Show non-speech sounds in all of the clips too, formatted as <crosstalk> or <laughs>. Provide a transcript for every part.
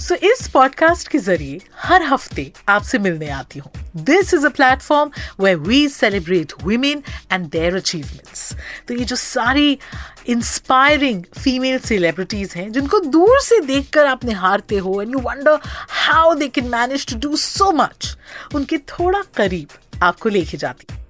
सो so, इस podcast के ज़रिए हर हफ़्ते आपसे मिलने आती हूँ। This is a platform where we celebrate women and their achievements तो ये जो सारी इंस्पायरिंग फीमेल सेलिब्रिटीज हैं जिनको दूर से देखकर आप निहारते हो and you wonder how they can manage to do so much उनके थोड़ा करीब आपको लेके जाती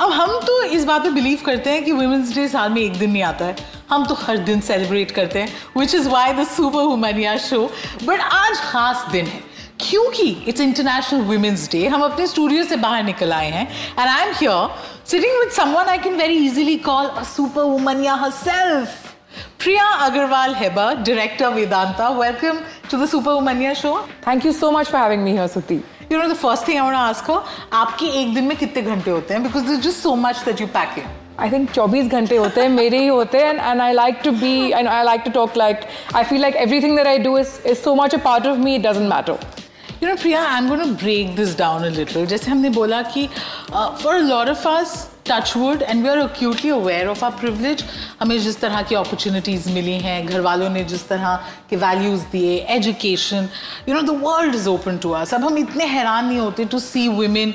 अब हम तो इस बात पे बिलीव करते हैं कि वुमेंस डे साल में एक दिन नहीं आता है। हम तो हर दिन सेलिब्रेट करते हैं which is why the super womania show but आज खास दिन है। क्योंकि इट्स इंटरनेशनल वुमेंस डे हम अपने स्टूडियो से बाहर निकल आए हैं and I am here sitting with someone I can very easily call a super womania herself Priya Agarwal Heba, Director Vedanta, welcome to the Super Womania show. Thank you so much for having me here, Suti. You know, the first thing I want to ask her, आपके एक दिन में कितने घंटे होते हैं? Because there's just so much that you pack in. I think 24 घंटे होते हैं मेरे ही होते हैं and I like to be and I like to talk like I feel like everything that I do is is so much a part of me it doesn't matter. You know Priya I am gonna break this down a little जैसे हमने बोला कि for lot of us touchwood and we are actually aware of our privilege हमें जिस तरह की opportunities मिली हैं घर वालों ने जिस तरह के वैल्यूज़ दिए education you know the world is open to us अब हम इतने हैरान नहीं होते to see women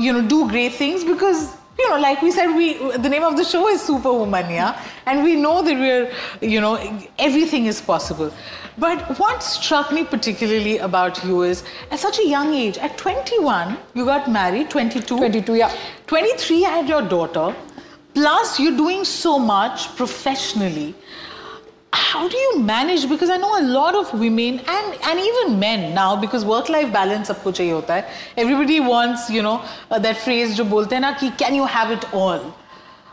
you know do great things because you know, like we said, we the name of the show is Superwomania, and we know that we're, you know, everything is possible. But what struck me particularly about you is, at such a young age, at 21, you got married. 22. 22, yeah. 23, I had your daughter. Plus, you're doing so much professionally how do you manage? Because i know a lot of women and and even men now because work life balance of chahiye hota hai. Everybody wants you know uh, that phrase jo bolte na ki can you have it all?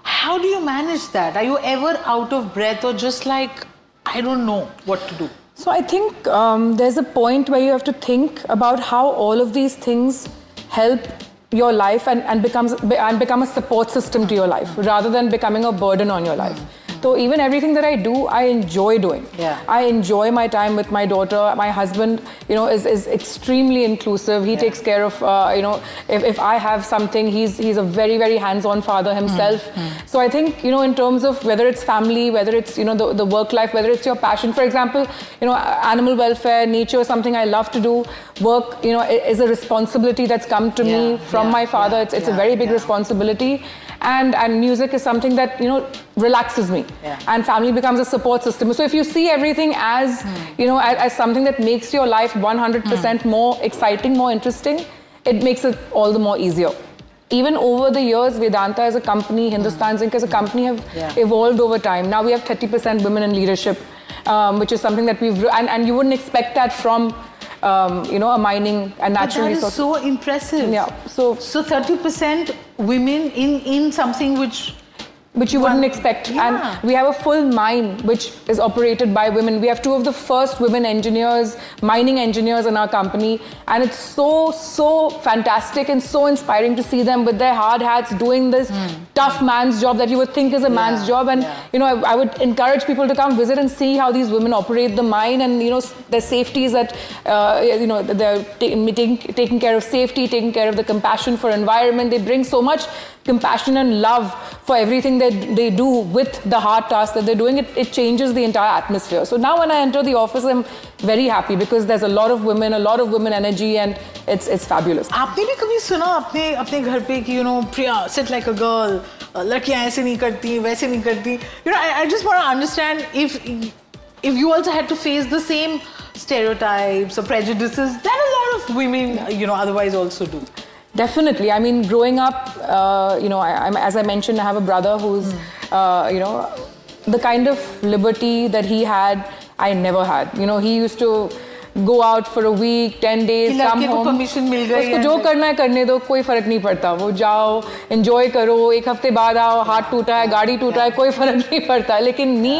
How do you manage that? Are you ever out of breath or just like i don't know what to do so i think um, there's a point where you have to think about how all of these things help your life and, and becomes and become a support system to your life rather than becoming a burden on your life. mm-hmm so even everything that I do, I enjoy doing. Yeah. I enjoy my time with my daughter. My husband, you know, is, is extremely inclusive. He takes care of, uh, you know, if, if I have something, he's he's a very very hands-on father himself. So I think you know, in terms of whether it's family, whether it's you know the, the work life, whether it's your passion. For example, you know, animal welfare, nature, something I love to do. Work, you know, is a responsibility that's come to me from yeah, my father. yeah, it's it's yeah, a very big yeah. responsibility. And and music is something that you know relaxes me, Yeah. and family becomes a support system. So if you see everything as Hmm. you know as, as something that makes your life 100% more exciting, more interesting, it makes it all the more easier. Even over the years, Vedanta as a company, Hindustan Zinc as a company have Hmm. Yeah. evolved over time. Now we have 30% women in leadership, um, which is something that we've and, and you wouldn't expect that from um, you know a mining and But natural that is resource. so impressive. Yeah, so- so 30% women in in something which which you One- wouldn't expect. Yeah. And we have a full mine which is operated by women. We have two of the first women engineers, mining engineers in our company, and it's so so fantastic and so inspiring to see them with their hard hats doing this tough man's job that you would think is a man's. Yeah, job. And yeah. you know, I, I would encourage people to come visit and see how these women operate the mine and you know their safeties that uh, you know they're ta- taking taking care of safety, taking care of the compassion for environment. They bring so much compassion and love for everything that they do with the hard task that they're doing. It, it changes the entire atmosphere. So now when I enter the office, I'm very happy because there's a lot of women, a lot of women energy, and it's it's fabulous. आपने भी कभी सुना अपने अपने घर पे कि you know Priya sit like a girl लड़कियां ऐसे नहीं करती वैसे नहीं करती you know I just want to understand if if you also had to face the same stereotypes or prejudices that a lot of women, you know, otherwise also do. Definitely. I mean, growing up, uh, you know, I, I'm, as I mentioned, I have a brother who's, uh, you know, the kind of liberty that he had, I never had. You know, he used to go out for a week, 10 days, कि come लड़के को home. permission मिल गई उसको है। जो करना है करने दो कोई फर्क नहीं पड़ता वो जाओ एंजॉय करो एक हफ्ते बाद आओ हाथ टूटा है गाड़ी टूटा है कोई फर्क नहीं पड़ता लेकिन मी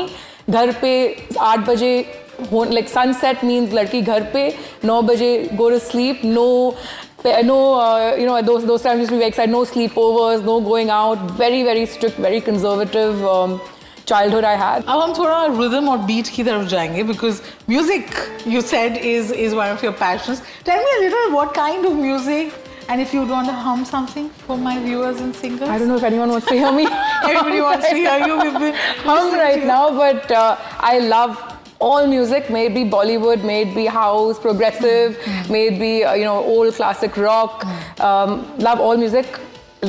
घर पे आठ बजे लाइक सनसेट मीन्स लड़की घर पे नौ बजे go to sleep no no uh, you know those those times used to be very excited no sleepovers no going out very very strict very conservative um, childhood i had अब हम थोड़ा rhythm और beat की तरफ जाएंगे because music you said is is one of your passions. Tell me a little what kind of music and if you'd want to hum something for my viewers and singers. I don't know if anyone wants to hear me. <laughs> Everybody wants to hear you. We've been <laughs> hum listening to right you. now, but uh, I love all music. May it be Bollywood, may it be house, progressive, Mm-hmm. may it be uh, you know old classic rock. Um, love all music.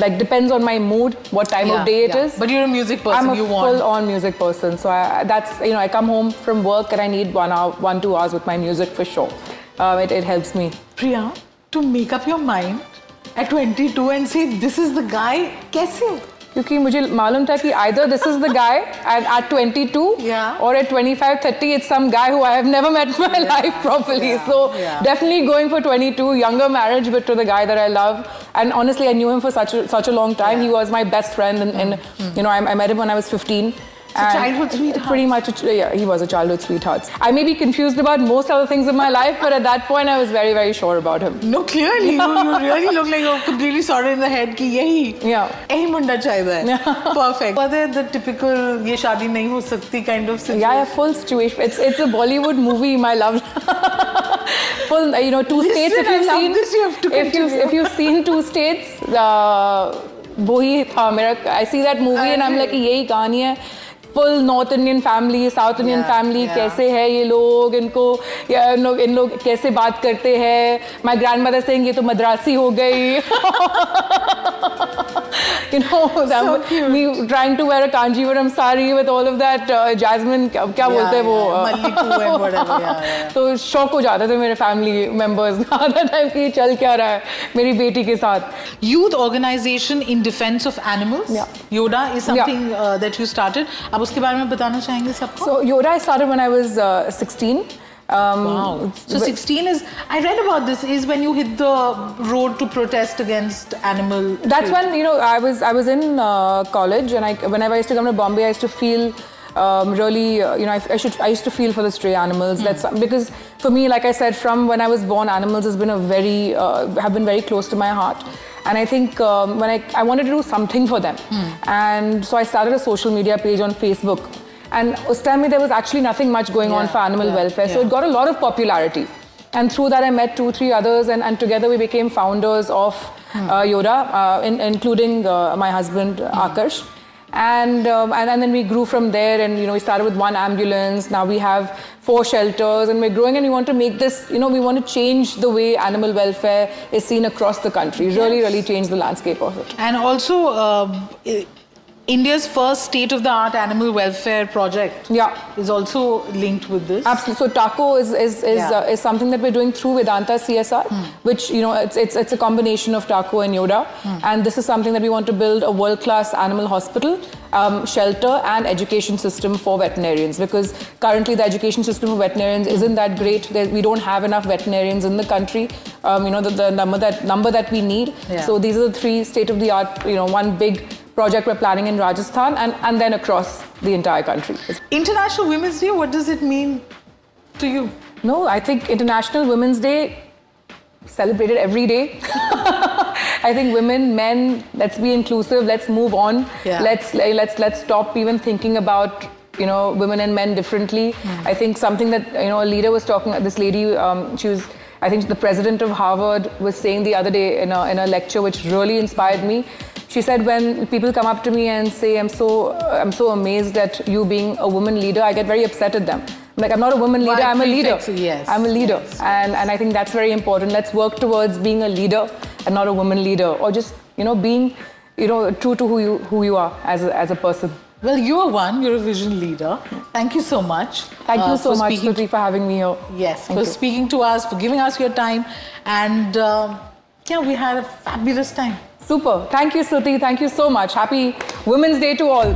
Like depends on my mood, what time Yeah, of day it yeah. is. But you're a music person. I'm a you want. full-on music person, so I, that's you know I come home from work and I need one hour, one two hours with my music for sure. Um, it, it helps me. Priya, to make up your mind at 22 and say this is the guy, कैसे? क्योंकि मुझे मालूम था कि either this is the guy at, at 22 Yeah. or at 25 30 it's some guy who I have never met in my life properly Yeah, so yeah. definitely going for 22 younger marriage but to the guy that I love and honestly I knew him for such a, such a long time he Yeah. was my best friend and, and you know I, I met him when I was 15 a and childhood <laughs> sweetheart. Pretty much, a ch- yeah, he was a childhood sweetheart. I may be confused about most other things in my life, but at that point, I was very, very sure about him. No, clearly you, you really look like you're completely sorted in the head कि यही Yeah. यही मुंडा चाहिए है. Perfect. Were there the typical ये शादी नहीं हो सकती kind of situation? Yeah, yeah, full situation. It's it's a Bollywood movie, my love. <laughs> full, uh, you know, two Listen, states. If I you've love seen, this, you have to if you continue. if you've seen two states, uh, वही था मेरा. I see that movie and I'm like यही कहानी है. full north Indian family south Indian family कैसे है ये लोग? इनको या इन लोग इन लोग कैसे बात करते हैं? माई ग्रैंड मदर सिंह ये तो मद्रासी हो गई. <laughs> you know, <laughs> that so cute. me trying to wear a Kanjivaram sari with all of that uh, jasmine, क्या yeah, बोलते हैं वो? तो शौक हो जाते थे मेरे फैमिली मेंबर्स आधा टाइम कि चल क्या रहा है मेरी बेटी के साथ। Youth organisation in defence of animals Yoda is something that you started आप उसके बारे में बताना चाहेंगे सबको? So Yoda I started when I was 16 um, Wow. So 16 is, I read about this, is when you hit the road to protest against animal. That's when you know I was I was in uh, college and I whenever I used to come to Bombay I used to feel um, really uh, you know I, I should I used to feel for the stray animals. That's because for me like I said from when I was born animals has been a very uh, have been very close to my heart. And I think um, when I I wanted to do something for them. And so I started a social media page on Facebook and us time there was actually nothing much going on for animal yeah, welfare so it got a lot of popularity and through that I met two, three others, and, and together we became founders of uh, Yoda, uh, in, including uh, my husband Akash. And, um, and and then we grew from there, and you know we started with one ambulance. Now we have four shelters, and we're growing. And we want to make this, you know, we want to change the way animal welfare is seen across the country. Really, really change the landscape of it. And also, uh, India's first state-of-the-art animal welfare project Yeah. is also linked with this. Absolutely. So Taco is is is, Yeah. Hmm. uh, is something that we're doing through Vedanta CSR, which you know it's it's it's a combination of Taco and Yoda, Hmm. and this is something that we want to build a world class animal hospital. Um, shelter and education system for veterinarians because currently the education system for veterinarians isn't that great. We don't have enough veterinarians in the country. Um, you know the, the number that number that we need. Yeah. So these are the three state of the art. You know one big project we're planning in Rajasthan and, and then across the entire country. International Women's Day, what does it mean to you? No, I think International Women's Day celebrated every day. <laughs> I think women, men, let's be inclusive. Let's move on. Yeah. Let's let's let's stop even thinking about you know women and men differently. Hmm. I think something that you know a leader was talking. This lady, um, she was. I think the president of Harvard was saying the other day in a, in a lecture, which really inspired me. She said, when people come up to me and say, "I'm so, I'm so amazed at you being a woman leader," I get very upset at them. I'm like, I'm not a woman leader. I'm a leader. Yes, I'm a leader, yes. and and I think that's very important. Let's work towards being a leader and not a woman leader, or just you know being you know true to who you who you are as a, as a person. Well, you are one You're a vision leader. Thank you so much. Thank uh, you so much, speaking for having me here. Yes, Thank for you. speaking to us, for giving us your time, and um yeah, we had a fabulous time. Super. Thank you, Stutee. Thank you so much. Happy Women's Day to all.